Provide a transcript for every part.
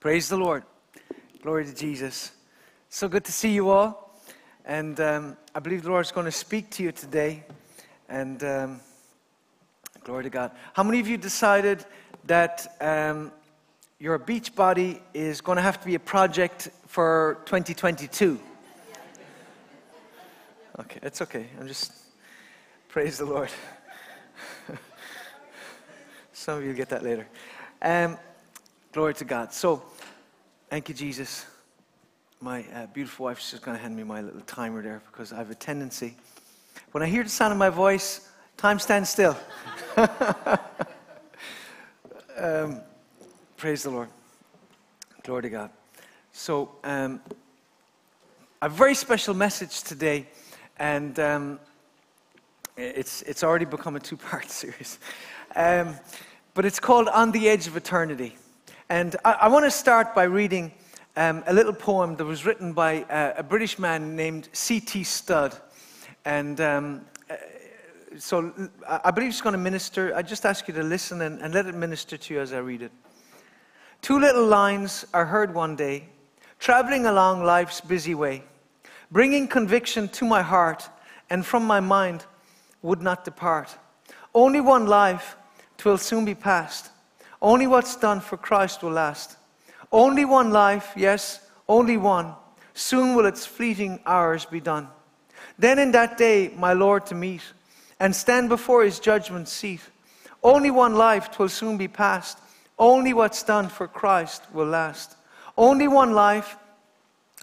Praise the Lord. Glory to Jesus. So good to see you all. And um, I believe the Lord is going to speak to you today. And um, glory to God. How many of you decided that um, your beach body is going to have to be a project for 2022? Okay, it's okay. I'm just, praise the Lord. Some of you get that later. Um, Glory to God. So, thank you, Jesus. My uh, beautiful wife is just going to hand me my little timer there because I have a tendency. When I hear the sound of my voice, time stands still. um, praise the Lord. Glory to God. So, um, a very special message today, and um, it's, it's already become a two part series. Um, but it's called On the Edge of Eternity. And I, I want to start by reading um, a little poem that was written by uh, a British man named C.T. Studd. And um, uh, so I believe it's going to minister. I just ask you to listen and, and let it minister to you as I read it. Two little lines are heard one day, traveling along life's busy way, bringing conviction to my heart and from my mind would not depart. Only one life, twill soon be past. Only what's done for Christ will last. Only one life, yes, only one. Soon will its fleeting hours be done. Then in that day, my Lord to meet and stand before his judgment seat. Only one life twill soon be past. Only what's done for Christ will last. Only one life,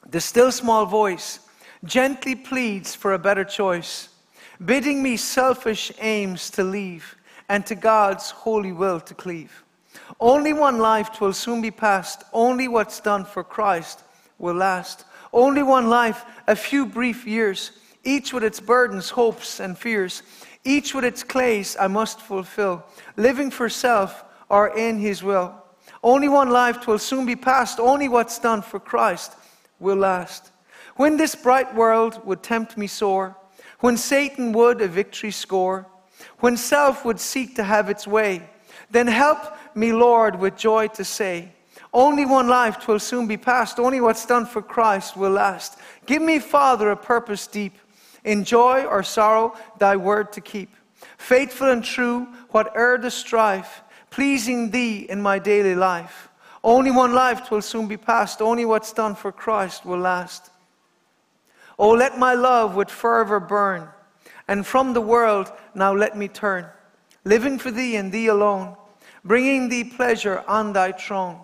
the still small voice gently pleads for a better choice, bidding me selfish aims to leave and to God's holy will to cleave. Only one life will soon be past. Only what's done for Christ will last. Only one life, a few brief years, each with its burdens, hopes, and fears, each with its clays I must fulfill, living for self or in His will. Only one life will soon be past. Only what's done for Christ will last. When this bright world would tempt me sore, when Satan would a victory score, when self would seek to have its way, then help me, Lord, with joy to say, only one life twill soon be past. Only what's done for Christ will last. Give me, Father, a purpose deep. In joy or sorrow, thy word to keep. Faithful and true, whate'er the strife, pleasing thee in my daily life. Only one life twill soon be past. Only what's done for Christ will last. Oh, let my love with fervor burn, and from the world now let me turn, living for thee and thee alone bringing thee pleasure on thy throne.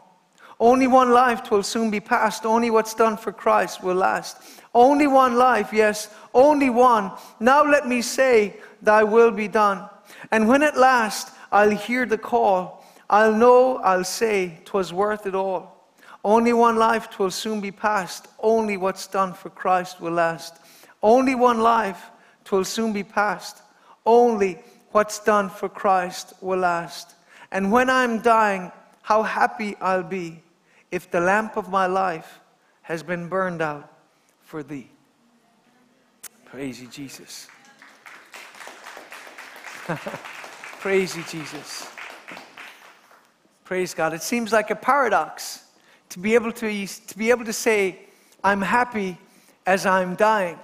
Only one life will soon be past. Only what's done for Christ will last. Only one life, yes, only one. Now let me say, Thy will be done. And when at last I'll hear the call, I'll know, I'll say, 'twas worth it all. Only one life twill soon be past. Only what's done for Christ will last. Only one life twill soon be past. Only what's done for Christ will last. And when I'm dying, how happy I'll be if the lamp of my life has been burned out for thee. Praise you, Jesus. Praise you, Jesus. Praise God. It seems like a paradox to be able to, to be able to say, I'm happy as I'm dying.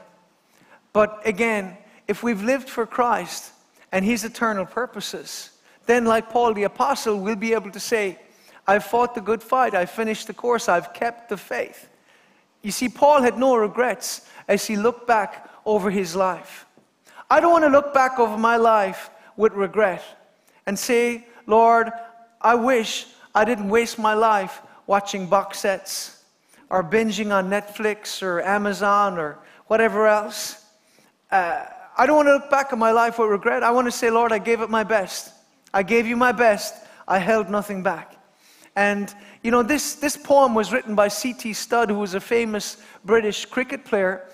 But again, if we've lived for Christ and His eternal purposes, then, like Paul the Apostle, we'll be able to say, I've fought the good fight, I've finished the course, I've kept the faith. You see, Paul had no regrets as he looked back over his life. I don't want to look back over my life with regret and say, Lord, I wish I didn't waste my life watching box sets or binging on Netflix or Amazon or whatever else. Uh, I don't want to look back on my life with regret. I want to say, Lord, I gave it my best. I gave you my best. I held nothing back. And, you know, this, this poem was written by C.T. Studd, who was a famous British cricket player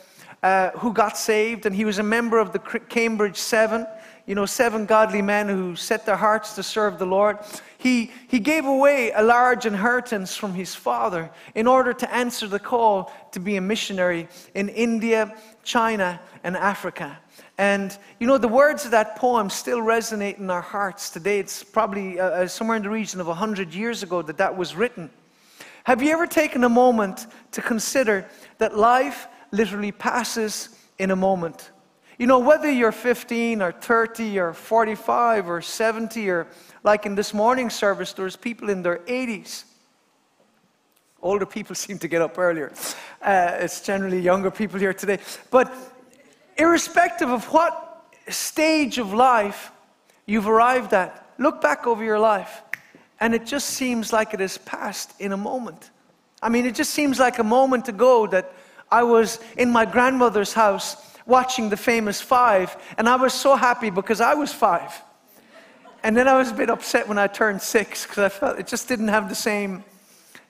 uh, who got saved, and he was a member of the Cambridge Seven, you know, seven godly men who set their hearts to serve the Lord. He, he gave away a large inheritance from his father in order to answer the call to be a missionary in India, China, and Africa. And you know, the words of that poem still resonate in our hearts today. It's probably uh, uh somewhere in the region of 100 years ago that that was written. Have you ever taken a moment to consider that life literally passes in a moment? You know, whether you're 15 or 30 or 45 or 70 or like in this morning service, there's people in their 80s. Older people seem to get up earlier. Uh, it's generally younger people here today. But irrespective of what stage of life you've arrived at, look back over your life and it just seems like it has passed in a moment. I mean, it just seems like a moment ago that I was in my grandmother's house watching the famous five, and I was so happy because I was five. And then I was a bit upset when I turned six because I felt it just didn't have the same,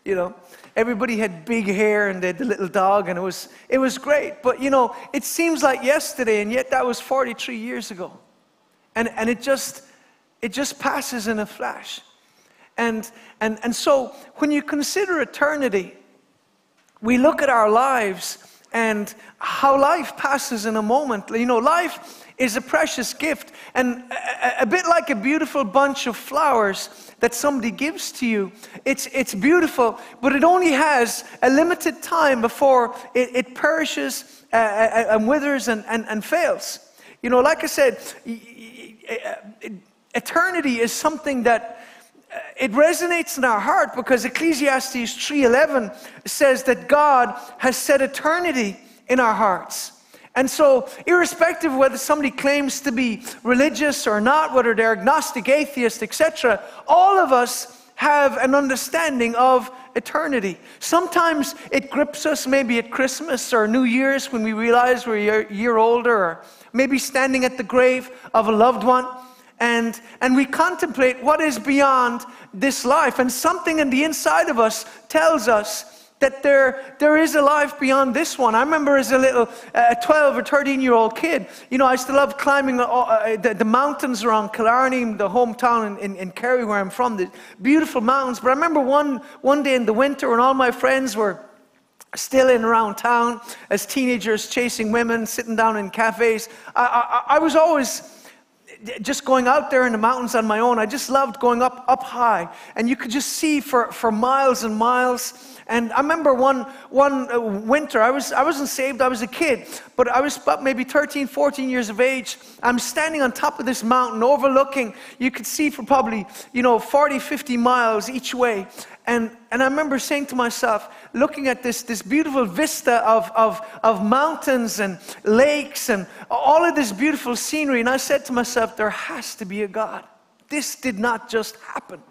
you know. Everybody had big hair and they had the little dog, and it was, it was great. But, you know, it seems like yesterday, and yet that was 43 years ago. And, and it, just, it just passes in a flash. And, and, and so when you consider eternity, we look at our lives and how life passes in a moment. You know, life is a precious gift and a, a, bit like a beautiful bunch of flowers that somebody gives to you. It's, it's beautiful, but it only has a limited time before it, it perishes uh, uh, uh and withers and, and, and fails. You know, like I said, eternity is something that it resonates in our heart because Ecclesiastes 3:11 says that God has set eternity in our hearts. And so, irrespective of whether somebody claims to be religious or not, whether they're agnostic, atheist, etc., all of us have an understanding of eternity. Sometimes it grips us, maybe at Christmas or New Year's when we realize we're a year older, or maybe standing at the grave of a loved one and, and we contemplate what is beyond this life. And something in the inside of us tells us that there, there is a life beyond this one. I remember as a little uh, 12 or 13 year old kid, you know, I still love climbing uh, uh, the, the, mountains around Killarney, the hometown in, in, in Kerry where I'm from, the beautiful mountains. But I remember one, one day in the winter when all my friends were still in around town as teenagers chasing women, sitting down in cafes. I, I, I was always just going out there in the mountains on my own, I just loved going up, up high. And you could just see for, for miles and miles. And I remember one, one uh, winter, I, was, I wasn't saved, I was a kid, but I was about maybe 13, 14 years of age. I'm standing on top of this mountain overlooking, you could see for probably, you know, 40, 50 miles each way. And, and I remember saying to myself, looking at this, this beautiful vista of, of, of mountains and lakes and all of this beautiful scenery, and I said to myself, there has to be a God. This did not just happen.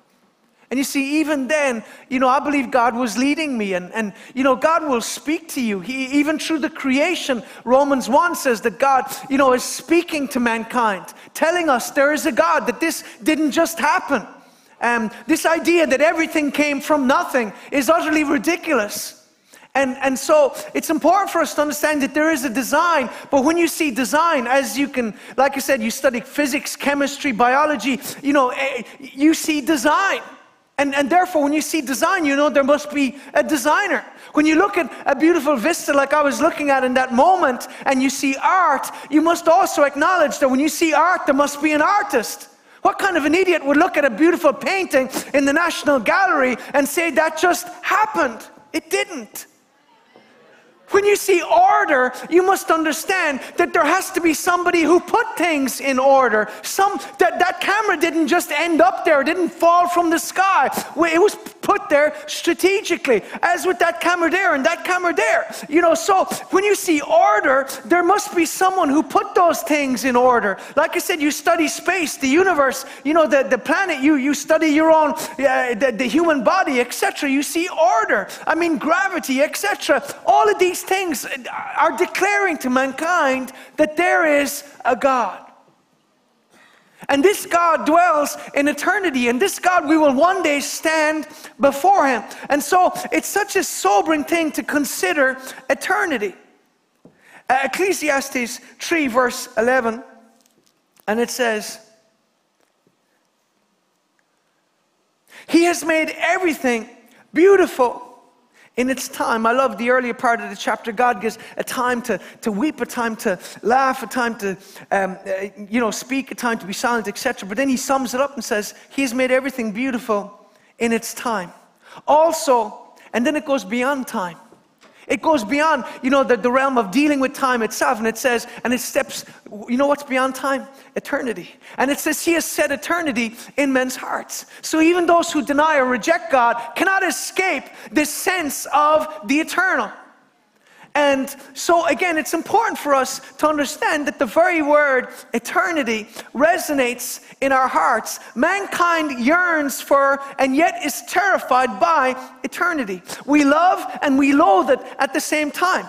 And you see, even then, you know, I believe God was leading me. And, and you know, God will speak to you. He, even through the creation, Romans 1 says that God, you know, is speaking to mankind, telling us there is a God, that this didn't just happen. Um, this idea that everything came from nothing is utterly ridiculous. And, and so it's important for us to understand that there is a design, but when you see design, as you can, like I said, you study physics, chemistry, biology, you know, eh, you see design. And, and therefore, when you see design, you know there must be a designer. When you look at a beautiful vista like I was looking at in that moment, and you see art, you must also acknowledge that when you see art, there must be an artist. What kind of an idiot would look at a beautiful painting in the National Gallery and say that just happened? It didn't. When you see order, you must understand that there has to be somebody who put things in order. Some that, that camera didn't just end up there, didn't fall from the sky. It was put there strategically, as with that camera there and that camera there. You know, so when you see order, there must be someone who put those things in order. Like I said, you study space, the universe, you know, the, the planet, you, you study your own, uh, the, the human body, etc. You see order. I mean, gravity, etc. All of these things are declaring to mankind that there is a God. And this God dwells in eternity, and this God we will one day stand before Him. And so it's such a sobering thing to consider eternity. Uh, Ecclesiastes 3, verse 11, and it says, He has made everything beautiful in its time. I love the earlier part of the chapter. God gives a time to, to weep, a time to laugh, a time to, um, uh, you know, speak, a time to be silent, etc. But then he sums it up and says, He's made everything beautiful in its time. Also, And then it goes beyond time. It goes beyond, you know, the, the realm of dealing with time itself. And it says, and it steps, you know what's beyond time? Eternity. And it says, He has set eternity in men's hearts. So even those who deny or reject God cannot escape this sense of the eternal. And so, again, it's important for us to understand that the very word eternity resonates in our hearts. Mankind yearns for and yet is terrified by eternity. We love and we loathe it at the same time.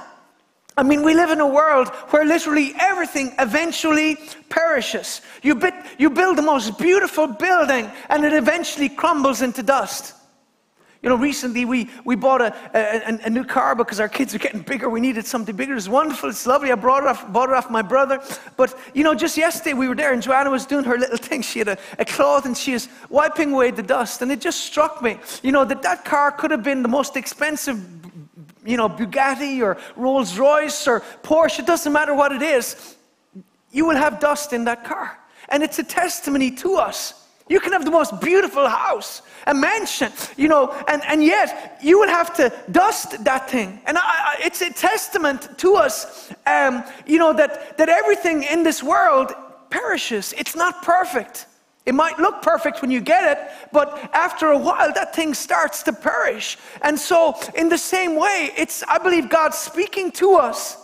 I mean, we live in a world where literally everything eventually perishes. You, bit, you build the most beautiful building and it eventually crumbles into dust. You know, recently we, we bought a, a, a, new car because our kids are getting bigger. We needed something bigger. It's wonderful. It's lovely. I brought it off, bought it off my brother. But, you know, just yesterday we were there and Joanna was doing her little thing. She had a, a cloth and she was wiping away the dust. And it just struck me, you know, that that car could have been the most expensive, you know, Bugatti or Rolls Royce or Porsche. It doesn't matter what it is. You will have dust in that car. And it's a testimony to us you can have the most beautiful house, a mansion, you know, and, and yet you will have to dust that thing. And I, I, it's a testament to us, um, you know, that, that everything in this world perishes. It's not perfect. It might look perfect when you get it, but after a while, that thing starts to perish. And so, in the same way, it's, I believe, God speaking to us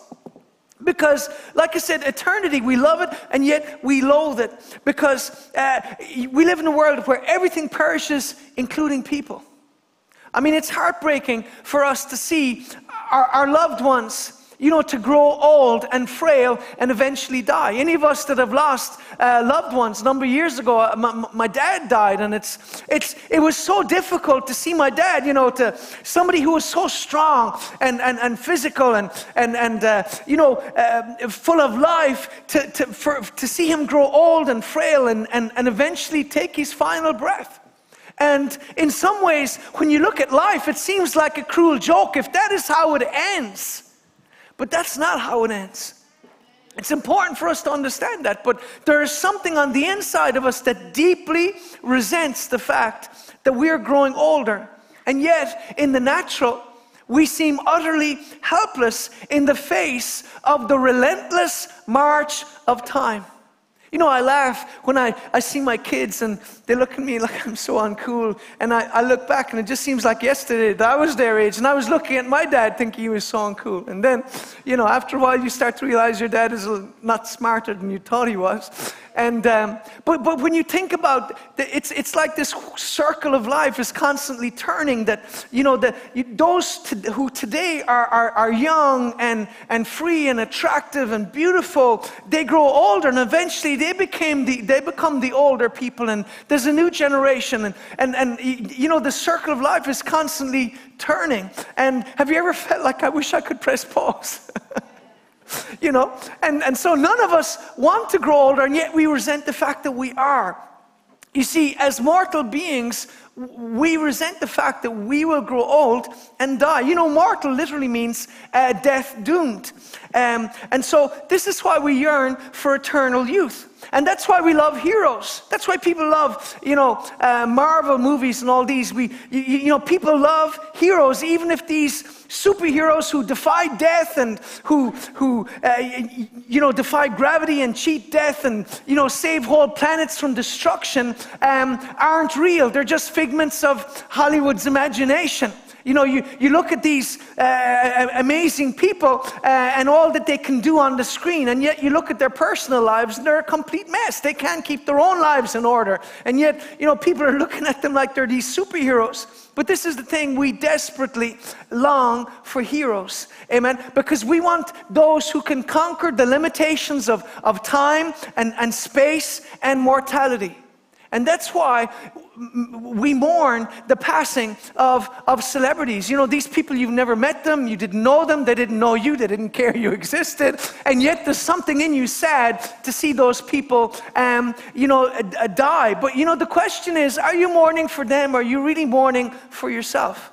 because, like I said, eternity, we love it and yet we loathe it. Because uh, we live in a world where everything perishes, including people. I mean, it's heartbreaking for us to see our, our loved ones you know, to grow old and frail and eventually die. Any of us that have lost uh, loved ones, a number of years ago, uh, my, my, dad died, and it's, it's, it was so difficult to see my dad, you know, to somebody who was so strong and, and, and physical and, and, and uh, you know, uh, full of life, to, to, for, to see him grow old and frail and, and, and eventually take his final breath. And in some ways, when you look at life, it seems like a cruel joke. If that is how it ends, but that's not how it ends. It's important for us to understand that, but there is something on the inside of us that deeply resents the fact that we are growing older. And yet, in the natural, we seem utterly helpless in the face of the relentless march of time. You know, I laugh when I, I see my kids and they look at me like I'm so uncool. And I, I look back and it just seems like yesterday that I was their age and I was looking at my dad thinking he was so uncool. And then, you know, after a while you start to realize your dad is not smarter than you thought he was. And, um, but, but when you think about the, it's, it's like this circle of life is constantly turning that, you know, that those who today are, are, are young and, and free and attractive and beautiful, they grow older and eventually they, became the, they become the older people and there's a new generation. And, and, and, you know, the circle of life is constantly turning. And have you ever felt like I wish I could press pause? you know? And, and so none of us want to grow older, and yet we resent the fact that we are. You see, as mortal beings, we resent the fact that we will grow old and die. You know, mortal literally means uh, death doomed. Um, and so, this is why we yearn for eternal youth. And that's why we love heroes. That's why people love, you know, uh, Marvel movies and all these. We, you, you know, people love heroes, even if these superheroes who defy death and who, who uh, you know, defy gravity and cheat death and, you know, save whole planets from destruction um, aren't real. They're just figments of Hollywood's imagination. You know, you, you look at these uh, amazing people uh, and all that they can do on the screen, and yet you look at their personal lives and they're a complete mess. They can't keep their own lives in order. And yet, you know, people are looking at them like they're these superheroes. But this is the thing we desperately long for heroes. Amen. Because we want those who can conquer the limitations of, of time and, and space and mortality. And that's why we mourn the passing of, of celebrities. You know, these people, you've never met them, you didn't know them, they didn't know you, they didn't care you existed, and yet there's something in you sad to see those people, um, you know, die. But, you know, the question is are you mourning for them, or are you really mourning for yourself?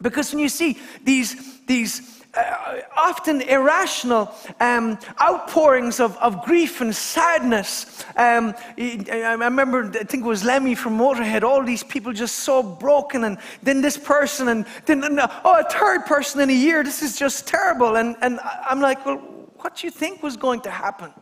Because when you see these, these uh, often irrational um, outpourings of, of grief and sadness. Um, I remember, I think it was Lemmy from Motorhead, all these people just so broken, and then this person, and then, oh, a third person in a year. This is just terrible. And, and I'm like, well, what do you think was going to happen?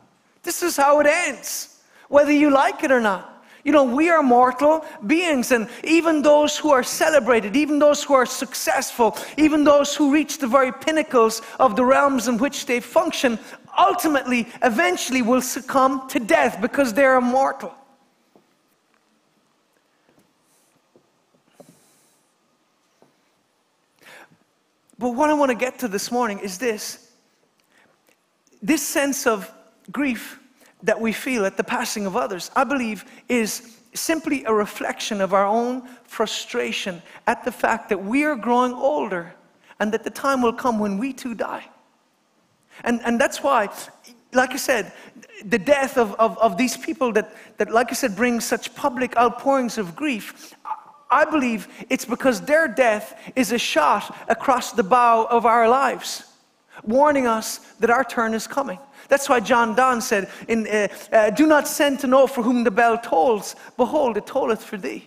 This is how it ends, whether you like it or not. You know, we are mortal beings, and even those who are celebrated, even those who are successful, even those who reach the very pinnacles of the realms in which they function, ultimately, eventually will succumb to death because they're immortal. But what I want to get to this morning is this this sense of grief that we feel at the passing of others, I believe, is simply a reflection of our own frustration at the fact that we are growing older and that the time will come when we too die. And, and that's why, like I said, the death of, of, of these people that, that, like I said, bring such public outpourings of grief, I believe it's because their death is a shot across the bow of our lives, warning us that our turn is coming. That's why John Donne said, in, uh, uh, Do not send to know for whom the bell tolls. Behold, it tolleth for thee.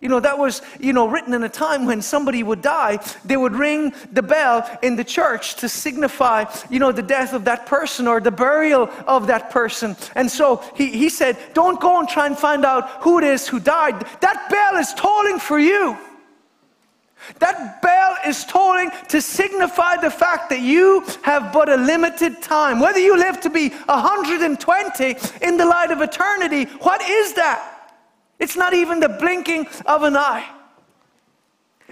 You know, that was, you know, written in a time when somebody would die, they would ring the bell in the church to signify, you know, the death of that person or the burial of that person. And so he, he said, don't go and try and find out who it is who died. That bell is tolling for you. That bell is tolling to signify the fact that you have but a limited time. Whether you live to be 120 in the light of eternity, what is that? It's not even the blinking of an eye.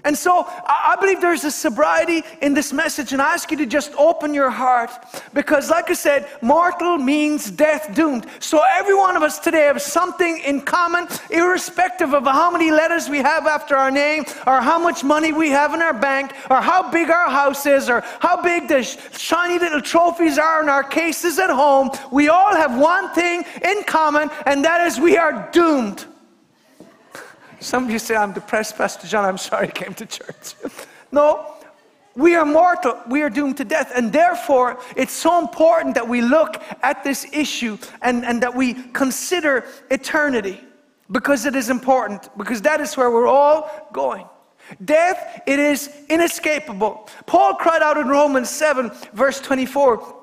And so I believe there's a sobriety in this message, and I ask you to just open your heart because, like I said, mortal means death doomed. So every one of us today have something in common, irrespective of how many letters we have after our name, or how much money we have in our bank, or how big our house is, or how big the shiny little trophies are in our cases at home. We all have one thing in common, and that is we are doomed. Some of you say, I'm depressed, Pastor John. I'm sorry I came to church. no, we are mortal. We are doomed to death. And therefore, it's so important that we look at this issue and, and that we consider eternity because it is important, because that is where we're all going. Death, it is inescapable. Paul cried out in Romans 7, verse 24.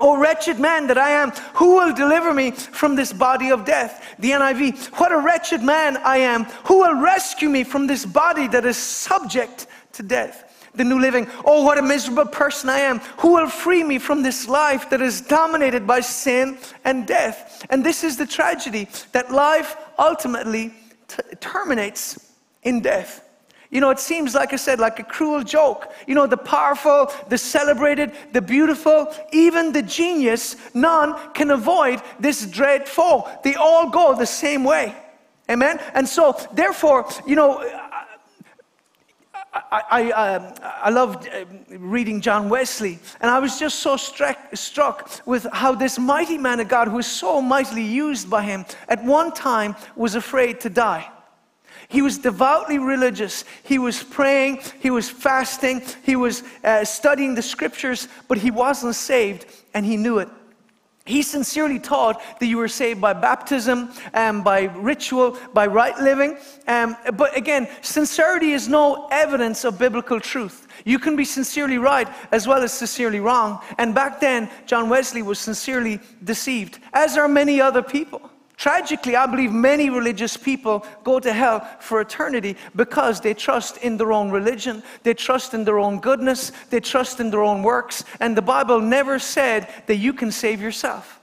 O wretched man that I am, who will deliver me from this body of death? The NIV, what a wretched man I am, who will rescue me from this body that is subject to death? The New Living, oh, what a miserable person I am, who will free me from this life that is dominated by sin and death? And this is the tragedy that life ultimately t- terminates in death. You know, it seems, like I said, like a cruel joke. You know, the powerful, the celebrated, the beautiful, even the genius, none can avoid this dread foe. They all go the same way. Amen? And so, therefore, you know, I, I, uh, I loved uh, reading John Wesley, and I was just so struck, struck with how this mighty man of God, who was so mightily used by him, at one time was afraid to die. He was devoutly religious. He was praying, he was fasting, he was uh, studying the scriptures, but he wasn't saved and he knew it. He sincerely taught that you were saved by baptism, and by ritual, by right living. Um, but again, sincerity is no evidence of biblical truth. You can be sincerely right as well as sincerely wrong. And back then, John Wesley was sincerely deceived, as are many other people. Tragically, I believe many religious people go to hell for eternity because they trust in their own religion, they trust in their own goodness, they trust in their own works, and the Bible never said that you can save yourself.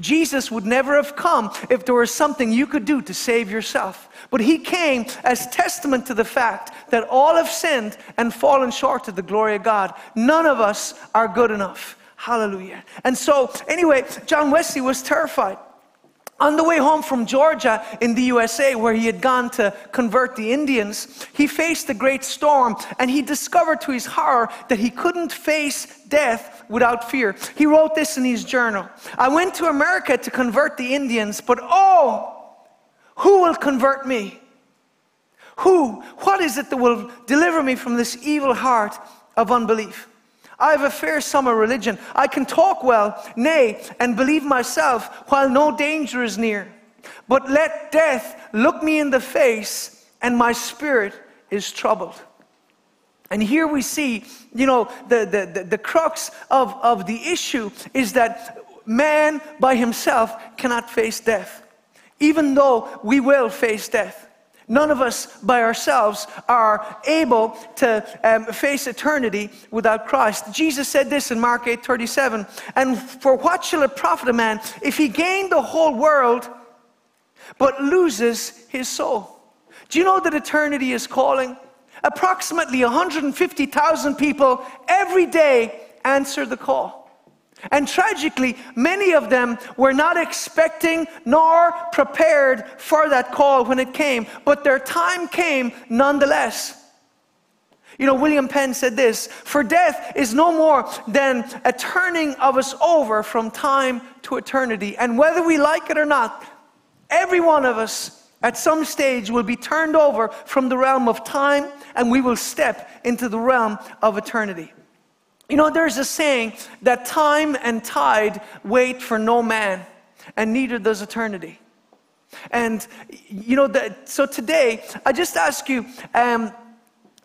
Jesus would never have come if there was something you could do to save yourself. But he came as testament to the fact that all have sinned and fallen short of the glory of God. None of us are good enough. Hallelujah. And so, anyway, John Wesley was terrified. On the way home from Georgia in the USA, where he had gone to convert the Indians, he faced a great storm and he discovered to his horror that he couldn't face death without fear. He wrote this in his journal I went to America to convert the Indians, but oh, who will convert me? Who? What is it that will deliver me from this evil heart of unbelief. I have a fair summer religion. I can talk well, nay, and believe myself, while no danger is near. But let death look me in the face, and my spirit is troubled. And here we see, you know, the, the, the, the, crux of, of the issue is that man by himself cannot face death, even though we will face death. None of us by ourselves are able to um, face eternity without Christ. Jesus said this in Mark 8 37 And for what shall it profit a man if he gain the whole world but loses his soul? Do you know that eternity is calling? Approximately 150,000 people every day answer the call. And tragically, many of them were not expecting nor prepared for that call when it came, but their time came nonetheless. You know, William Penn said this For death is no more than a turning of us over from time to eternity. And whether we like it or not, every one of us at some stage will be turned over from the realm of time and we will step into the realm of eternity. You know, there's a saying that time and tide wait for no man, and neither does eternity. And, you know, that, so today, I just ask you, um,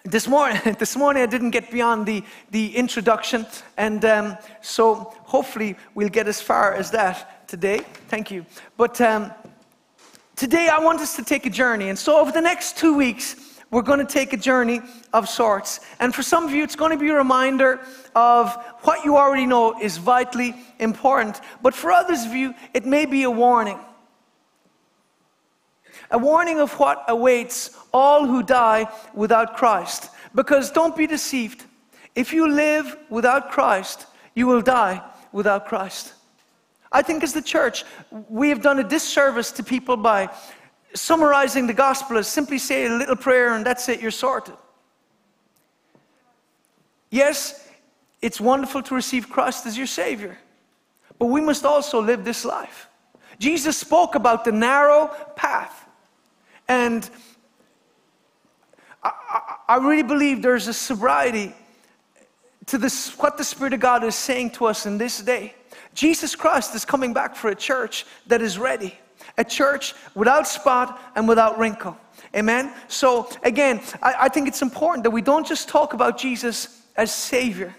this morning, this morning I didn't get beyond the, the introduction, and um, so hopefully we'll get as far as that today. Thank you. But um, today I want us to take a journey, and so over the next two weeks, we're going to take a journey of sorts. And for some of you, it's going to be a reminder of what you already know is vitally important. But for others of you, it may be a warning. A warning of what awaits all who die without Christ. Because don't be deceived. If you live without Christ, you will die without Christ. I think as the church, we have done a disservice to people by summarizing the gospel as simply say a little prayer and that's it, you're sorted. Yes, it's wonderful to receive Christ as your Savior, but we must also live this life. Jesus spoke about the narrow path, and I, I, I really believe there's a sobriety to this, what the Spirit of God is saying to us in this day. Jesus Christ is coming back for a church that is ready a church without spot and without wrinkle. Amen? So, again, I, I, think it's important that we don't just talk about Jesus as Savior,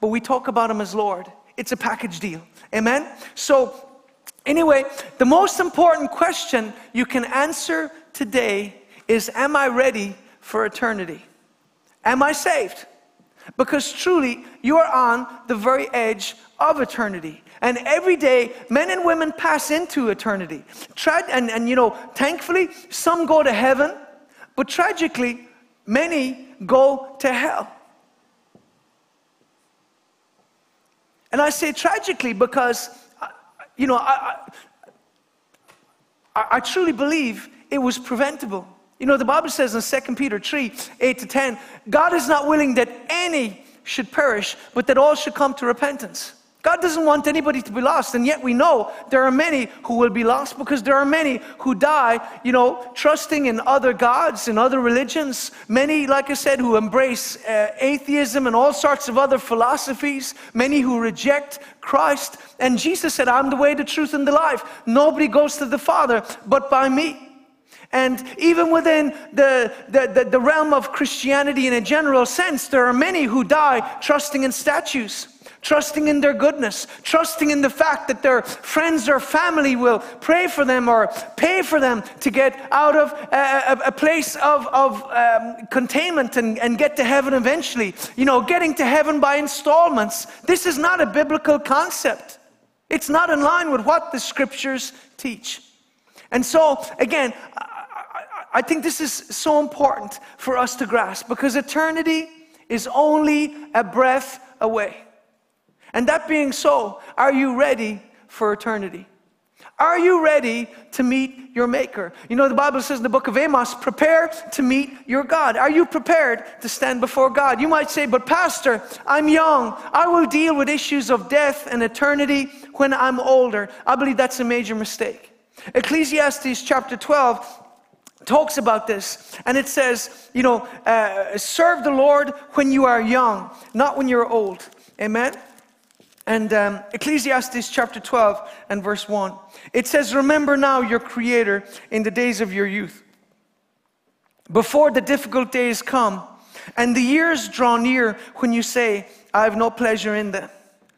but we talk about Him as Lord. It's a package deal. Amen? So, anyway, the most important question you can answer today is Am I ready for eternity? Am I saved? Because truly, you are on the very edge of eternity. And every day, men and women pass into eternity. And, and, you know, thankfully, some go to heaven, but tragically, many go to hell. And I say tragically because, uh, you know, I, I, I truly believe it was preventable. You know, the Bible says in 2 Peter 3 8 to 10, God is not willing that any should perish, but that all should come to repentance. God doesn't want anybody to be lost, and yet we know there are many who will be lost because there are many who die, you know, trusting in other gods and other religions. Many, like I said, who embrace uh, atheism and all sorts of other philosophies. Many who reject Christ. And Jesus said, I'm the way, the truth, and the life. Nobody goes to the Father but by me. And even within the, the, the, the realm of Christianity in a general sense, there are many who die trusting in statues trusting in their goodness, trusting in the fact that their friends or family will pray for them or pay for them to get out of a, a place of, of um, containment and, and get to heaven eventually. You know, getting to heaven by installments. This is not a biblical concept, it's not in line with what the scriptures teach. And so, again, I think this is so important for us to grasp because eternity is only a breath away. And that being so, are you ready for eternity? Are you ready to meet your Maker? You know, the Bible says in the book of Amos, prepare to meet your God. Are you prepared to stand before God? You might say, but Pastor, I'm young. I will deal with issues of death and eternity when I'm older. I believe that's a major mistake. Ecclesiastes chapter 12 talks about this. And it says, you know, uh, serve the Lord when you are young, not when you're old. Amen? And um, Ecclesiastes chapter 12 and verse 1. It says, Remember now your Creator in the days of your youth, before the difficult days come, and the years draw near when you say, I have no pleasure in them.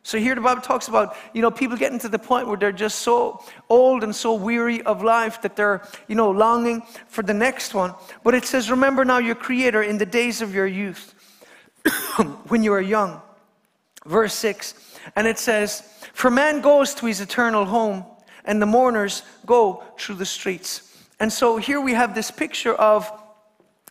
So here the Bible talks about, you know, people getting to the point where they're just so old and so weary of life that they're, you know, longing for the next one. But it says, remember now your Creator in the days of your youth, when you are young. Verse 6, and it says, For man goes to his eternal home, and the mourners go through the streets. And so here we have this picture of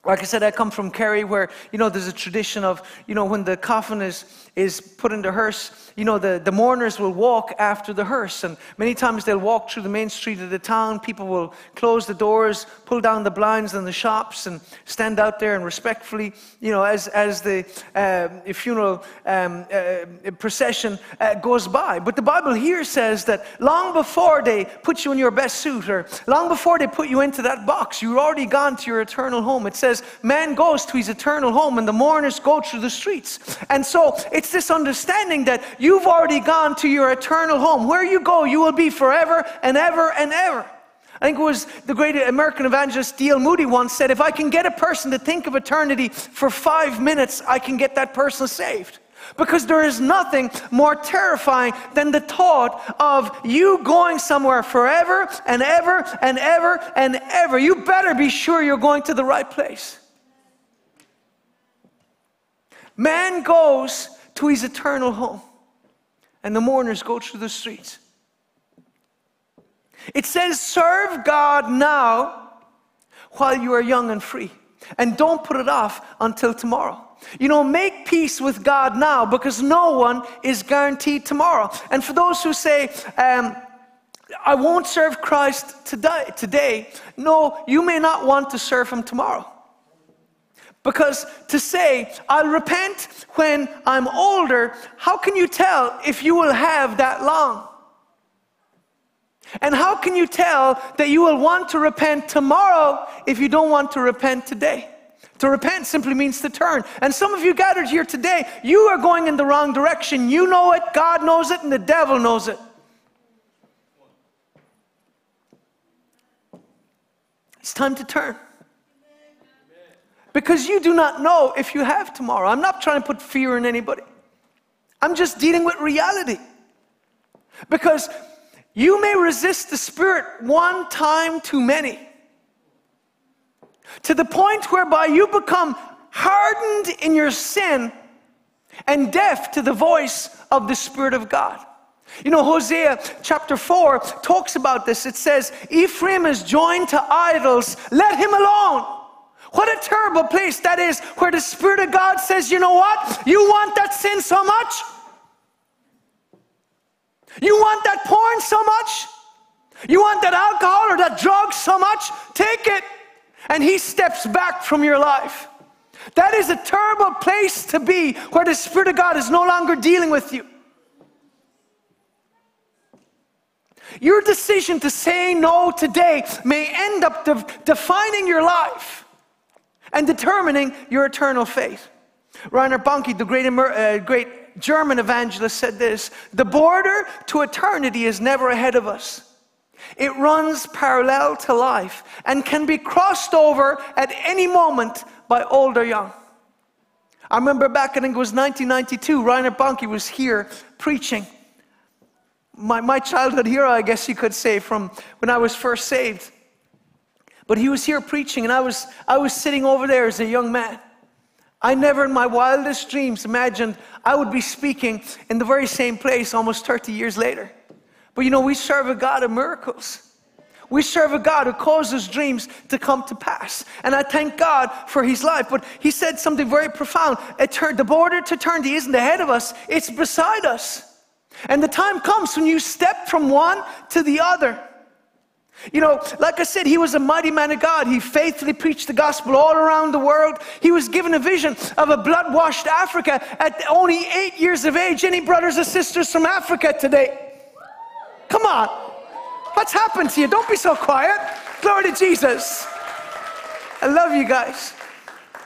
like I said, I come from Kerry where, you know, there's a tradition of, you know, when the coffin is, is put in the hearse, you know, the, the mourners will walk after the hearse. And many times they'll walk through the main street of the town. People will close the doors, pull down the blinds in the shops, and stand out there and respectfully, you know, as, as the uh, funeral um, uh, procession uh, goes by. But the Bible here says that long before they put you in your best suit or long before they put you into that box, you're already gone to your eternal home. It says, says, Man goes to his eternal home and the mourners go through the streets. And so it's this understanding that you've already gone to your eternal home. Where you go, you will be forever and ever and ever. I think it was the great American evangelist D.L. Moody once said, If I can get a person to think of eternity for five minutes, I can get that person saved. Because there is nothing more terrifying than the thought of you going somewhere forever and ever and ever and ever. You better be sure you're going to the right place. Man goes to his eternal home, and the mourners go through the streets. It says, Serve God now while you are young and free, and don't put it off until tomorrow. You know, make peace with God now because no one is guaranteed tomorrow. And for those who say, um, I won't serve Christ today, today, no, you may not want to serve Him tomorrow. Because to say, I'll repent when I'm older, how can you tell if you will have that long? And how can you tell that you will want to repent tomorrow if you don't want to repent today? To repent simply means to turn. And some of you gathered here today, you are going in the wrong direction. You know it, God knows it, and the devil knows it. It's time to turn. Because you do not know if you have tomorrow. I'm not trying to put fear in anybody, I'm just dealing with reality. Because you may resist the Spirit one time too many to the point whereby you become hardened in your sin and deaf to the voice of the Spirit of God. You know, Hosea chapter 4 talks about this. It says, Ephraim is joined to idols, let him alone. What a terrible place that is where the Spirit of God says, You know what? You want that sin so much? You want that porn so much? You want that alcohol or that drug so much? Take it and he steps back from your life. That is a terrible place to be where the Spirit of God is no longer dealing with you. Your decision to say no today may end up de- defining your life and determining your eternal faith. Reinhard Bonnke, the great, uh, great German evangelist, said this The border to eternity is never ahead of us. It runs parallel to life and can be crossed over at any moment by old or young. I remember back, I think it was 1992, Reinhard Bonnke was here preaching. My, my childhood hero, I guess you could say, from when I was first saved. But he was here preaching, and I was, I was sitting over there as a young man. I never in my wildest dreams imagined I would be speaking in the very same place almost 30 years later. But you know, we serve a God of miracles. We serve a God who causes dreams to come to pass. And I thank God for his life. But he said something very profound. the border to eternity isn't ahead of us, it's beside us. And the time comes when you step from one to the other. You know, like I said, he was a mighty man of God. He faithfully preached the gospel all around the world. He was given a vision of a blood washed Africa at only eight years of age. Any brothers or sisters from Africa today? Come on. What's happened to you? Don't be so quiet. Glory to Jesus. I love you guys.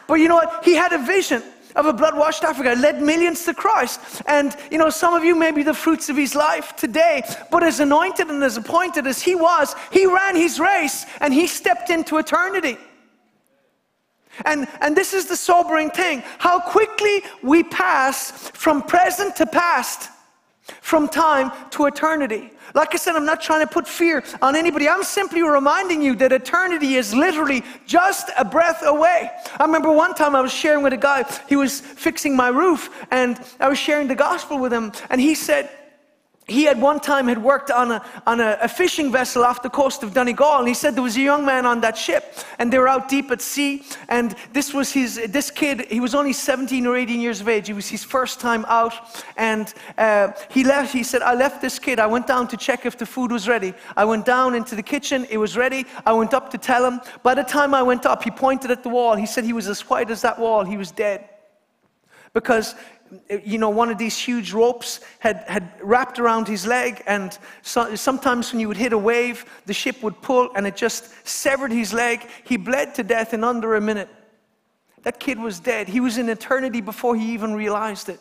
But you know what? He had a vision of a blood washed Africa, led millions to Christ. And, you know, some of you may be the fruits of his life today, but as anointed and as appointed as he was, he ran his race and he stepped into eternity. And, and this is the sobering thing how quickly we pass from present to past, from time to eternity. Like I said, I'm not trying to put fear on anybody. I'm simply reminding you that eternity is literally just a breath away. I remember one time I was sharing with a guy, he was fixing my roof, and I was sharing the gospel with him, and he said, he had one time had worked on a, on a, a, fishing vessel off the coast of Donegal, and he said there was a young man on that ship, and they were out deep at sea, and this was his, this kid, he was only 17 or 18 years of age, it was his first time out, and uh, he left, he said, I left this kid, I went down to check if the food was ready. I went down into the kitchen, it was ready, I went up to tell him. By the time I went up, he pointed at the wall, he said he was as white as that wall, he was dead. Because you know, one of these huge ropes had, had wrapped around his leg, and so, sometimes when you would hit a wave, the ship would pull and it just severed his leg. He bled to death in under a minute. That kid was dead. He was in eternity before he even realized it.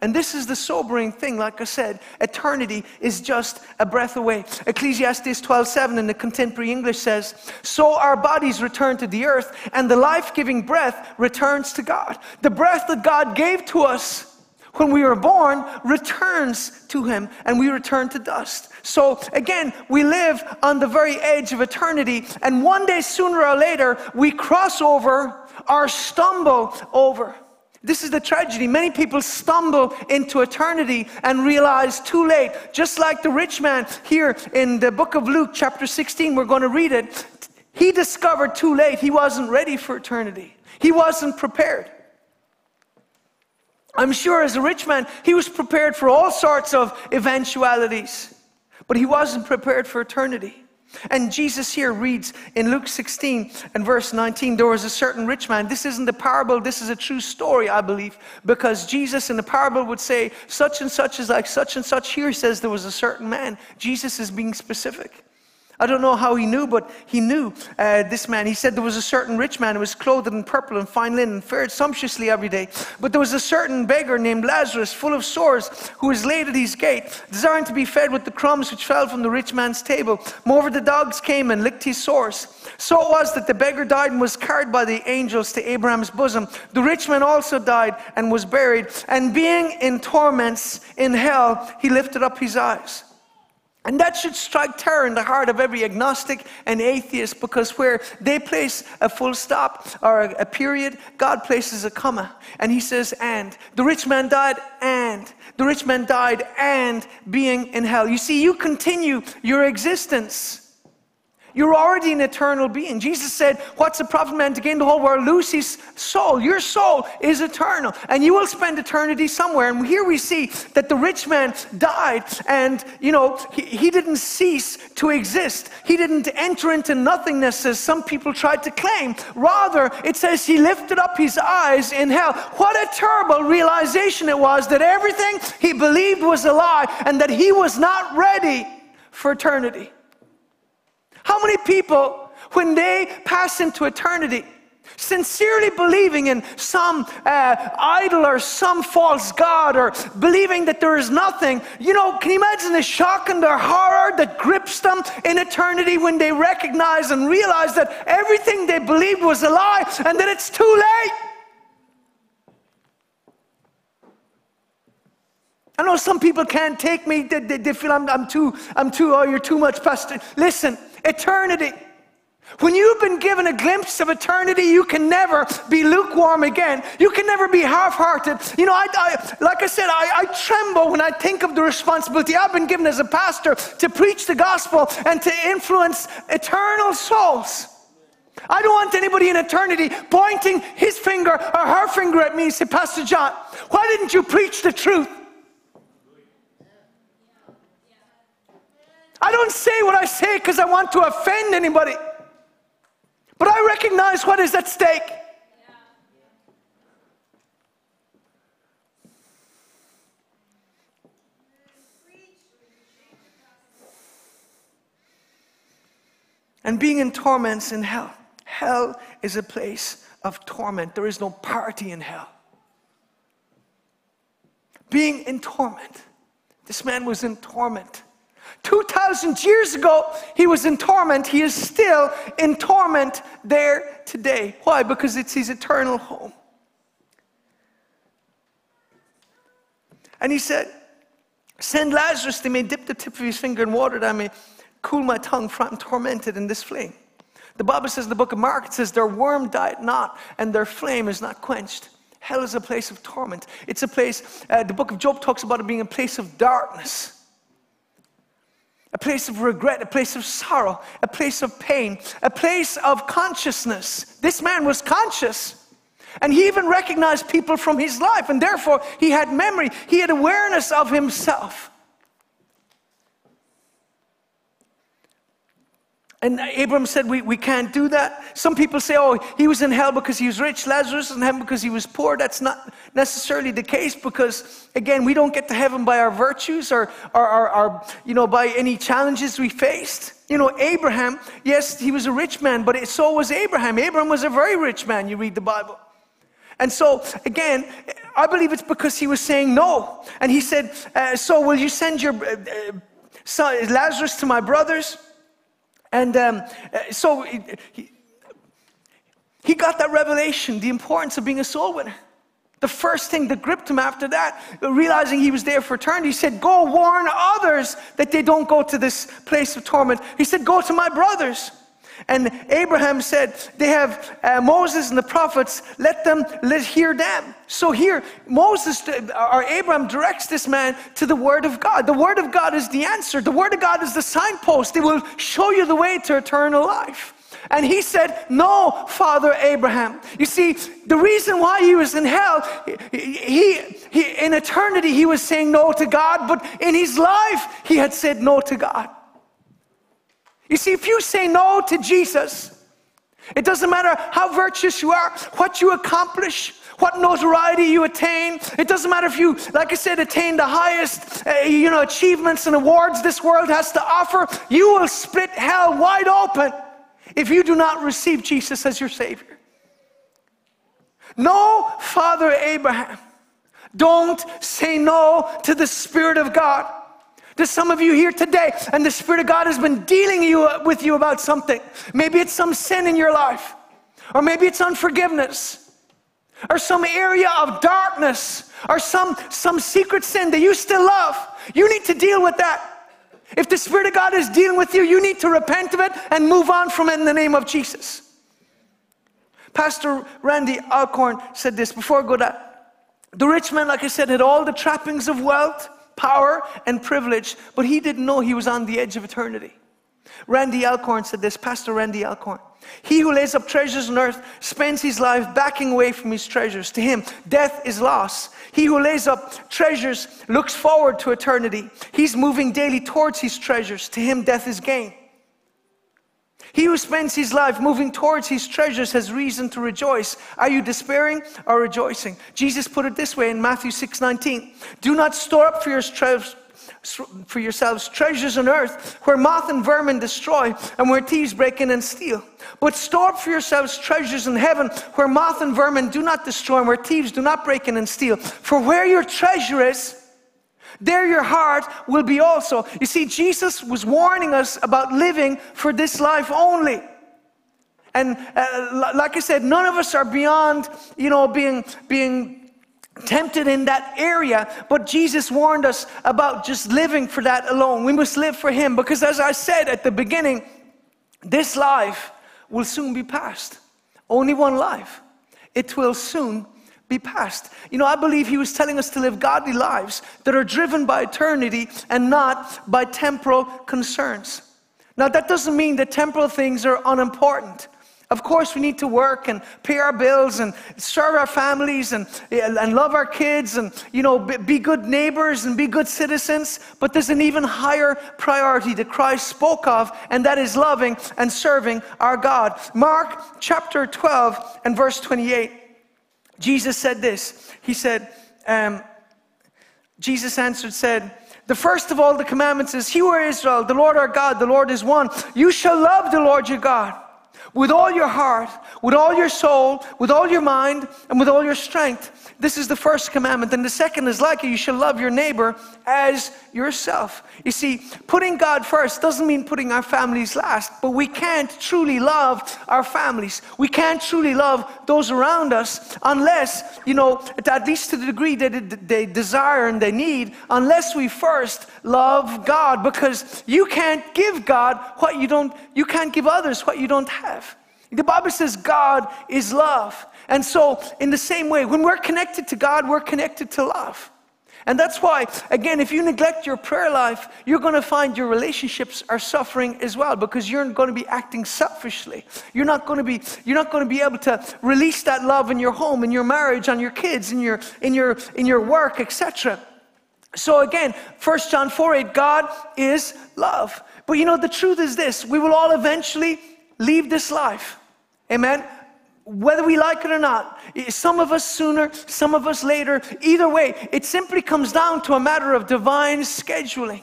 And this is the sobering thing, like I said, eternity is just a breath away. Ecclesiastes 12:7 in the contemporary English says, "So our bodies return to the earth, and the life-giving breath returns to God. The breath that God gave to us when we are born returns to him and we return to dust. So again, we live on the very edge of eternity, and one day sooner or later, we cross over or stumble over. This is the tragedy. Many people stumble into eternity and realize too late. Just like the rich man here in the book of Luke, chapter 16, we're going to read it. He discovered too late he wasn't ready for eternity, he wasn't prepared. I'm sure as a rich man, he was prepared for all sorts of eventualities, but he wasn't prepared for eternity. And Jesus here reads in Luke 16 and verse 19 there was a certain rich man. This isn't a parable, this is a true story, I believe, because Jesus in the parable would say, such and such is like such and such. Here says there was a certain man. Jesus is being specific. I don't know how he knew, but he knew uh, this man. He said there was a certain rich man who was clothed in purple and fine linen fared sumptuously every day. But there was a certain beggar named Lazarus, full of sores, who was laid at his gate, desiring to be fed with the crumbs which fell from the rich man's table. Moreover, the dogs came and licked his sores. So it was that the beggar died and was carried by the angels to Abraham's bosom. The rich man also died and was buried. And being in torments in hell, he lifted up his eyes and that should strike terror in the heart of every agnostic and atheist because where they place a full stop or a period, God places a comma. And he says, and. The rich man died, and. The rich man died, and being in hell. You see, you continue your existence you're already an eternal being. Jesus said, What's the profit man to gain the whole world, lose his soul? Your soul is eternal, and you will spend eternity somewhere. And here we see that the rich man died, and you know, he, he didn't cease to exist. He didn't enter into nothingness as some people tried to claim. Rather, it says he lifted up his eyes in hell. What a terrible realization it was that everything he believed was a lie and that he was not ready for eternity. How many people, when they pass into eternity, sincerely believing in some uh, idol or some false god or believing that there is nothing, you know, can you imagine the shock and the horror that grips them in eternity when they recognize and realize that everything they believed was a lie and that it's too late? I know some people can't take me, they, they, they feel I'm, I'm, too, I'm too, oh, you're too much, Pastor. Listen, eternity. When you've been given a glimpse of eternity, you can never be lukewarm again. You can never be half hearted. You know, I, I, like I said, I, I tremble when I think of the responsibility I've been given as a pastor to preach the gospel and to influence eternal souls. I don't want anybody in eternity pointing his finger or her finger at me and say, Pastor John, why didn't you preach the truth? I don't say what I say because I want to offend anybody. But I recognize what is at stake. And being in torments in hell. hell is a place of torment. There is no party in hell. Being in torment. This man was in torment. 2,000 years ago, he was in torment. He is still in torment there today. Why? Because it's his eternal home. And he said, Send Lazarus, they may dip the tip of his finger in water that I may cool my tongue, for I'm tormented in this flame. The Bible says the book of Mark, it says, Their worm died not, and their flame is not quenched. Hell is a place of torment. It's a place, uh, the book of Job talks about it being a place of darkness, a place of regret, a place of sorrow, a place of pain, a place of consciousness. This man was conscious. And he even recognized people from his life, and therefore he had memory, he had awareness of himself. And Abram said, we, we can't do that. Some people say, oh, he was in hell because he was rich. Lazarus in heaven because he was poor. That's not necessarily the case because, again, we don't get to heaven by our virtues or, or, or, or you know, by any challenges we faced. You know, Abraham, yes, he was a rich man, but it, so was Abraham. Abraham was a very rich man, you read the Bible. And so, again, I believe it's because he was saying no. And he said, uh, So will you send your uh, uh son, Lazarus to my brothers? And um, uh, so he, he got that revelation, the importance of being a soul winner. The first thing that gripped him after that, realizing he was there for eternity, he said, Go warn others that they don't go to this place of torment. He said, Go to my brothers. And Abraham said, They have uh, Moses and the prophets, let them let hear them. So here, Moses uh, or Abraham directs this man to the Word of God. The Word of God is the answer, the Word of God is the signpost. It will show you the way to eternal life. And he said, No, Father Abraham. You see, the reason why he was in hell, he, he, in eternity, he was saying no to God, but in his life, he had said no to God. You see, if you say no to Jesus, it doesn't matter how virtuous you are, what you accomplish, what notoriety you attain. It doesn't matter if you, like I said, attain the highest, uh, you know, achievements and awards this world has to offer. You will split hell wide open if you do not receive Jesus as your Savior. No, Father Abraham, don't say no to the Spirit of God. There's some of you here today, and the Spirit of God has been dealing you, with you about something. Maybe it's some sin in your life, or maybe it's unforgiveness, or some area of darkness, or some, some secret sin that you still love. You need to deal with that. If the Spirit of God is dealing with you, you need to repent of it and move on from it in the name of Jesus. Pastor Randy Alcorn said this before I go the rich man, like I said, had all the trappings of wealth power, and privilege, but he didn't know he was on the edge of eternity. Randy Alcorn said this, Pastor Randy Alcorn. He who lays up treasures on earth spends his life backing away from his treasures. To him, death is loss. He who lays up treasures looks forward to eternity. He's moving daily towards his treasures. To him, death is gain. He who spends his life moving towards his treasures has reason to rejoice. Are you despairing or rejoicing? Jesus put it this way in Matthew 6 19. Do not store up for yourselves for yourselves treasures on earth where moth and vermin destroy and where thieves break in and steal. But store up for yourselves treasures in heaven where moth and vermin do not destroy and where thieves do not break in and steal. For where your treasure is, there your heart will be also. You see, Jesus was warning us about living for this life only. And uh, like I said, none of us are beyond, you know, being, being tempted in that area, but Jesus warned us about just living for that alone. We must live for Him because, as I said at the beginning, this life will soon be past. Only one life. It will soon be past. You know, I believe he was telling us to live godly lives that are driven by eternity and not by temporal concerns. Now, that doesn't mean that temporal things are unimportant. Of course, we need to work and pay our bills and serve our families and, and love our kids and, you know, be good neighbors and be good citizens. But there's an even higher priority that Christ spoke of, and that is loving and serving our God. Mark chapter 12 and verse 28. Jesus said this. He said, um, Jesus answered, said, the first of all the commandments is, Hear Israel, the Lord our God, the Lord is one. You shall love the Lord your God with all your heart, with all your soul, with all your mind, and with all your strength. This is the first commandment. And the second is like it you shall love your neighbor as yourself. You see, putting God first doesn't mean putting our families last, but we can't truly love our families. We can't truly love those around us unless, you know, at least to the degree that they desire and they need, unless we first love God. Because you can't give God what you don't, you can't give others what you don't have. The Bible says God is love. And so, in the same way, when we're connected to God, we're connected to love. And that's why, again, if you neglect your prayer life, you're going to find your relationships are suffering as well because you're going to be acting selfishly. You're not going to be, you're not going to be able to release that love in your home, in your marriage, on your kids, in your, in your, in your work, etc. So again, 1 John 4 8, God is love. But you know, the truth is this we will all eventually leave this life. Amen whether we like it or not. Some of us sooner, some of us later. Either way, it simply comes down to a matter of divine scheduling.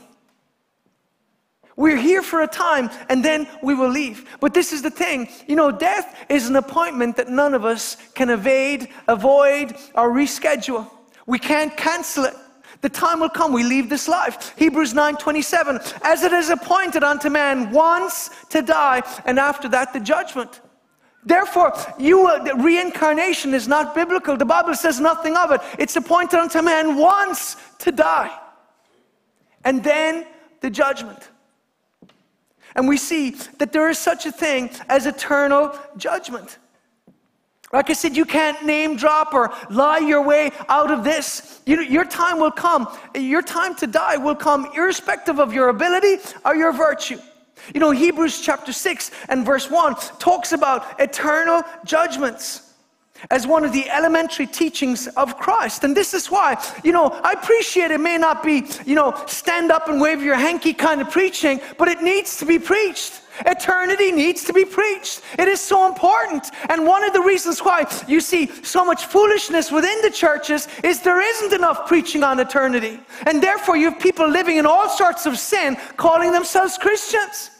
We're here for a time and then we will leave. But this is the thing you know, death is an appointment that none of us can evade, avoid, or reschedule. We can't cancel it. The time will come we leave this life. Hebrews 9:27 as it is appointed unto man once to die and after that the judgment. Therefore, you, reincarnation is not biblical. The Bible says nothing of it. It's appointed unto man once to die, and then the judgment. And we see that there is such a thing as eternal judgment. Like I said, you can't name drop or lie your way out of this. You, your time will come. Your time to die will come irrespective of your ability or your virtue. You know, Hebrews chapter 6 and verse 1 talks about eternal judgments as one of the elementary teachings of Christ. And this is why, you know, I appreciate it may not be, you know, stand up and wave your hanky kind of preaching, but it needs to be preached. Eternity needs to be preached. It is so important. And one of the reasons why you see so much foolishness within the churches is there isn't enough preaching on eternity. And therefore, you have people living in all sorts of sin calling themselves Christians.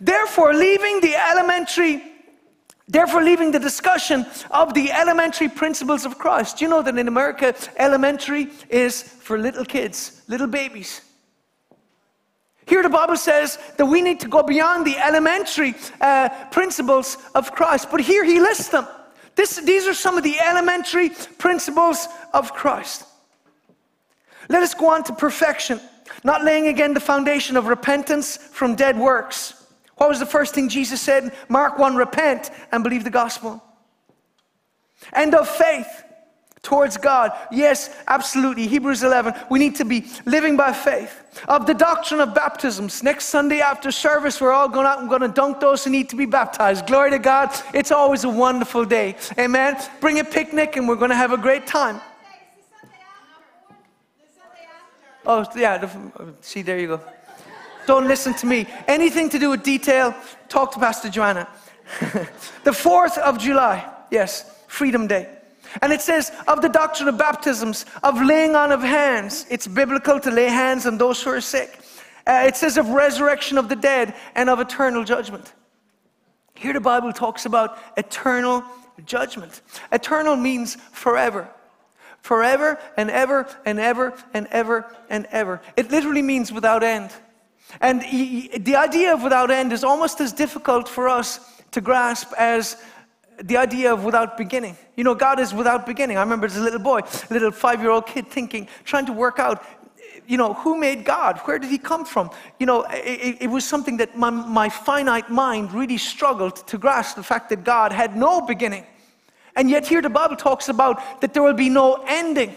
Therefore, leaving the elementary, therefore, leaving the discussion of the elementary principles of Christ. You know that in America, elementary is for little kids, little babies. Here, the Bible says that we need to go beyond the elementary uh, principles of Christ, but here he lists them. This, these are some of the elementary principles of Christ. Let us go on to perfection, not laying again the foundation of repentance from dead works what was the first thing Jesus said? Mark 1 repent and believe the gospel. And of faith towards God. Yes, absolutely. Hebrews 11. We need to be living by faith. Of the doctrine of baptisms. Next Sunday after service, we're all going out and going to dunk those who need to be baptized. Glory to God. It's always a wonderful day. Amen. Bring a picnic and we're going to have a great time. Oh, yeah. See, there you go. Don't listen to me. Anything to do with detail, talk to Pastor Joanna. the 4th of July, yes, Freedom Day. And it says, of the doctrine of baptisms, of laying on of hands. It's biblical to lay hands on those who are sick. Uh, it says of resurrection of the dead and of eternal judgment. Here the Bible talks about eternal judgment. Eternal means forever. Forever and ever and ever and ever and ever. It literally means without end. And the idea of without end is almost as difficult for us to grasp as the idea of without beginning. You know, God is without beginning. I remember as a little boy, a little five year old kid thinking, trying to work out, you know, who made God? Where did he come from? You know, it, it was something that my, my finite mind really struggled to grasp the fact that God had no beginning. And yet, here the Bible talks about that there will be no ending.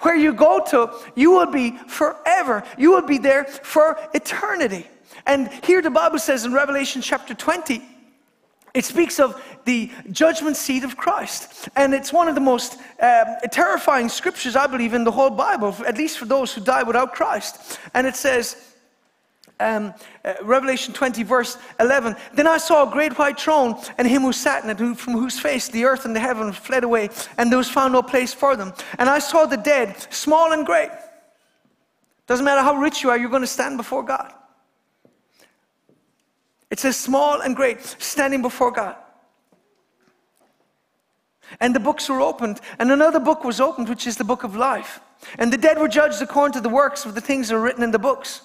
Where you go to, you will be forever. You will be there for eternity. And here the Bible says in Revelation chapter 20, it speaks of the judgment seat of Christ. And it's one of the most um, terrifying scriptures, I believe, in the whole Bible, at least for those who die without Christ. And it says, um, uh, Revelation 20, verse 11. Then I saw a great white throne and him who sat in it, who, from whose face the earth and the heaven fled away, and there was found no place for them. And I saw the dead, small and great. Doesn't matter how rich you are, you're going to stand before God. It says small and great, standing before God. And the books were opened, and another book was opened, which is the book of life. And the dead were judged according to the works of the things that are written in the books.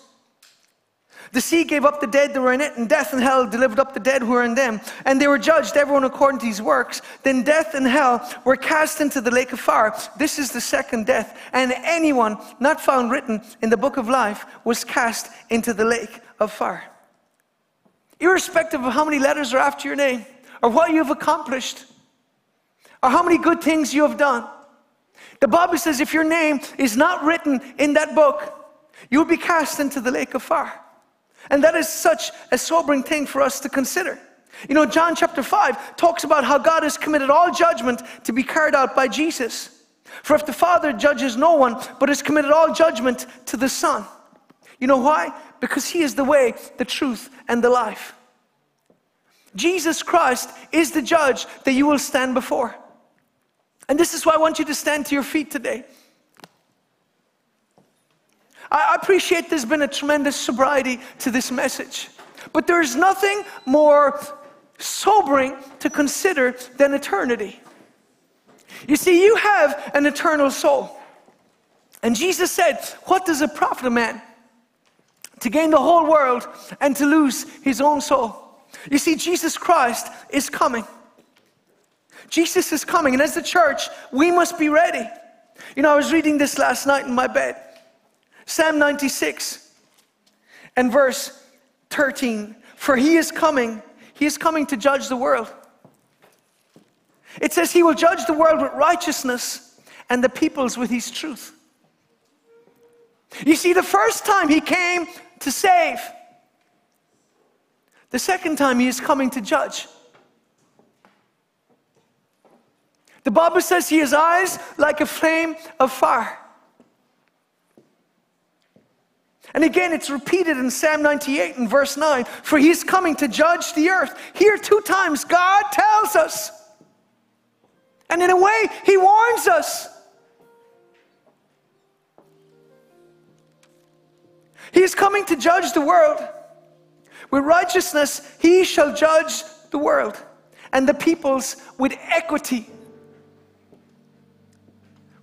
The sea gave up the dead that were in it, and death and hell delivered up the dead who were in them. And they were judged, everyone according to his works. Then death and hell were cast into the lake of fire. This is the second death. And anyone not found written in the book of life was cast into the lake of fire. Irrespective of how many letters are after your name, or what you've accomplished, or how many good things you have done, the Bible says if your name is not written in that book, you'll be cast into the lake of fire. And that is such a sobering thing for us to consider. You know, John chapter 5 talks about how God has committed all judgment to be carried out by Jesus. For if the Father judges no one, but has committed all judgment to the Son. You know why? Because He is the way, the truth, and the life. Jesus Christ is the judge that you will stand before. And this is why I want you to stand to your feet today. I appreciate there's been a tremendous sobriety to this message, but there's nothing more sobering to consider than eternity. You see, you have an eternal soul. And Jesus said, What does it profit a man to gain the whole world and to lose his own soul? You see, Jesus Christ is coming. Jesus is coming, and as the church, we must be ready. You know, I was reading this last night in my bed. Psalm 96 and verse 13. For he is coming, he is coming to judge the world. It says he will judge the world with righteousness and the peoples with his truth. You see, the first time he came to save, the second time he is coming to judge. The Bible says he has eyes like a flame of fire. And again, it's repeated in Psalm 98 and verse 9 for he's coming to judge the earth. Here, two times, God tells us. And in a way, he warns us. He is coming to judge the world. With righteousness, he shall judge the world and the peoples with equity.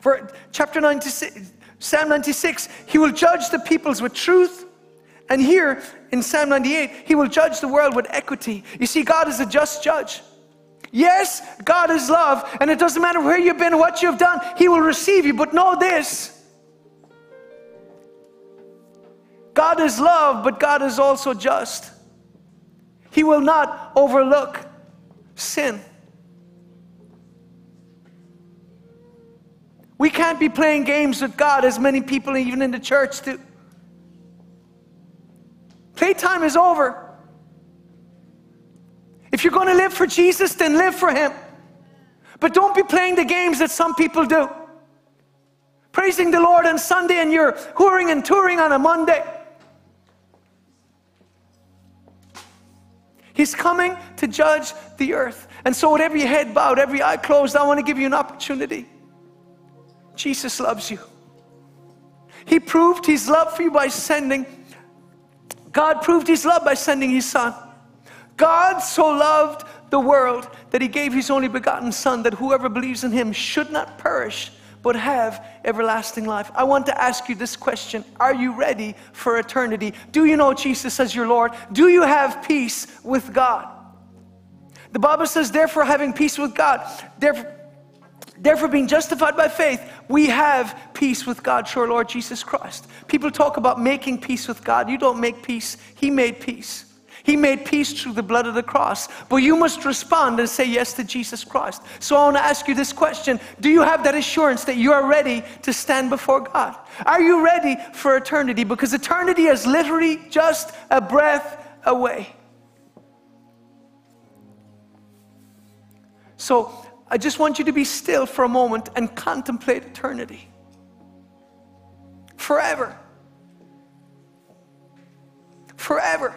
For chapter 96, Psalm 96, he will judge the peoples with truth. And here in Psalm 98, he will judge the world with equity. You see, God is a just judge. Yes, God is love, and it doesn't matter where you've been, what you've done, He will receive you. But know this God is love, but God is also just. He will not overlook sin. We can't be playing games with God as many people, even in the church, do. Playtime is over. If you're going to live for Jesus, then live for Him. But don't be playing the games that some people do. Praising the Lord on Sunday and you're whoring and touring on a Monday. He's coming to judge the earth. And so, with every head bowed, every eye closed, I want to give you an opportunity. Jesus loves you. He proved his love for you by sending, God proved his love by sending his son. God so loved the world that he gave his only begotten son that whoever believes in him should not perish but have everlasting life. I want to ask you this question Are you ready for eternity? Do you know Jesus as your Lord? Do you have peace with God? The Bible says, therefore, having peace with God, therefore, Therefore, being justified by faith, we have peace with God through our Lord Jesus Christ. People talk about making peace with God. You don't make peace, He made peace. He made peace through the blood of the cross. But you must respond and say yes to Jesus Christ. So I want to ask you this question Do you have that assurance that you are ready to stand before God? Are you ready for eternity? Because eternity is literally just a breath away. So I just want you to be still for a moment and contemplate eternity. Forever. Forever.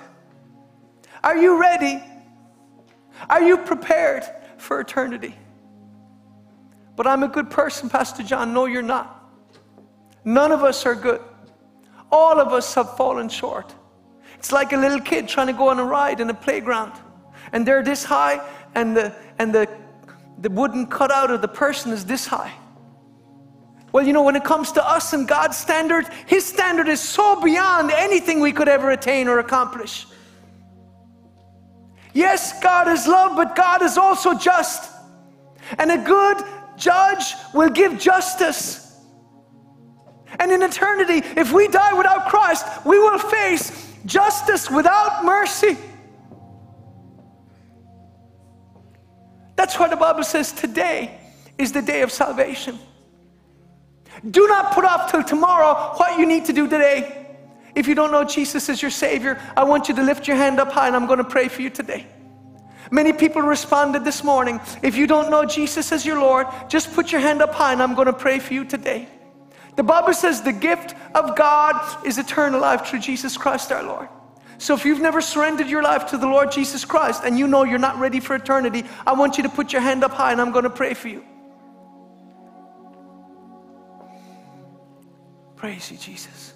Are you ready? Are you prepared for eternity? But I'm a good person, Pastor John. No, you're not. None of us are good. All of us have fallen short. It's like a little kid trying to go on a ride in a playground. And they're this high, and the, and the, the wooden cutout of the person is this high. Well, you know, when it comes to us and God's standard, His standard is so beyond anything we could ever attain or accomplish. Yes, God is love, but God is also just. And a good judge will give justice. And in eternity, if we die without Christ, we will face justice without mercy. That's why the Bible says today is the day of salvation. Do not put off till tomorrow what you need to do today. If you don't know Jesus as your Savior, I want you to lift your hand up high and I'm going to pray for you today. Many people responded this morning. If you don't know Jesus as your Lord, just put your hand up high and I'm going to pray for you today. The Bible says the gift of God is eternal life through Jesus Christ our Lord. So if you've never surrendered your life to the Lord Jesus Christ and you know you're not ready for eternity, I want you to put your hand up high and I'm going to pray for you. Praise you, Jesus.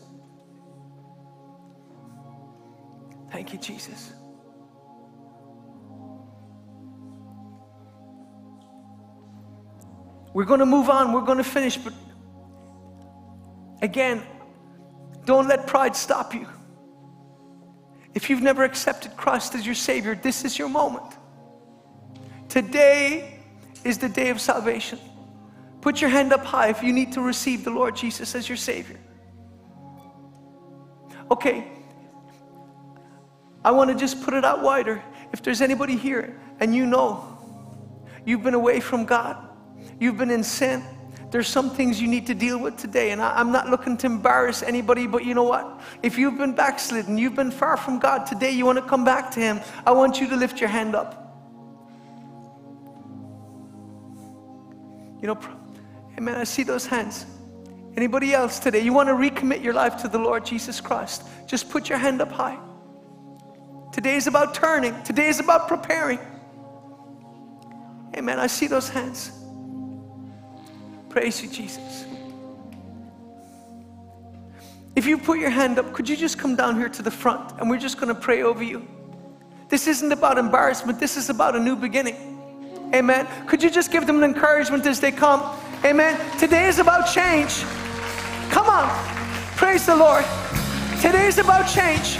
Thank you, Jesus. We're going to move on, we're going to finish, but again, don't let pride stop you. If you've never accepted Christ as your Savior, this is your moment. Today is the day of salvation. Put your hand up high if you need to receive the Lord Jesus as your Savior. Okay, I want to just put it out wider. If there's anybody here and you know you've been away from God, you've been in sin, there's some things you need to deal with today. And I, am not looking to embarrass anybody, but you know what? If you've been backslidden, you've been far from God today, you want to come back to Him, I want you to lift your hand up. You know, Amen. I see those hands. Anybody else today? You want to recommit your life to the Lord Jesus Christ? Just put your hand up high. Today is about turning, today is about preparing. Amen. I see those hands. Praise you, Jesus. If you put your hand up, could you just come down here to the front and we're just going to pray over you? This isn't about embarrassment, this is about a new beginning. Amen. Could you just give them an encouragement as they come? Amen. Today is about change. Come on. Praise the Lord. Today is about change.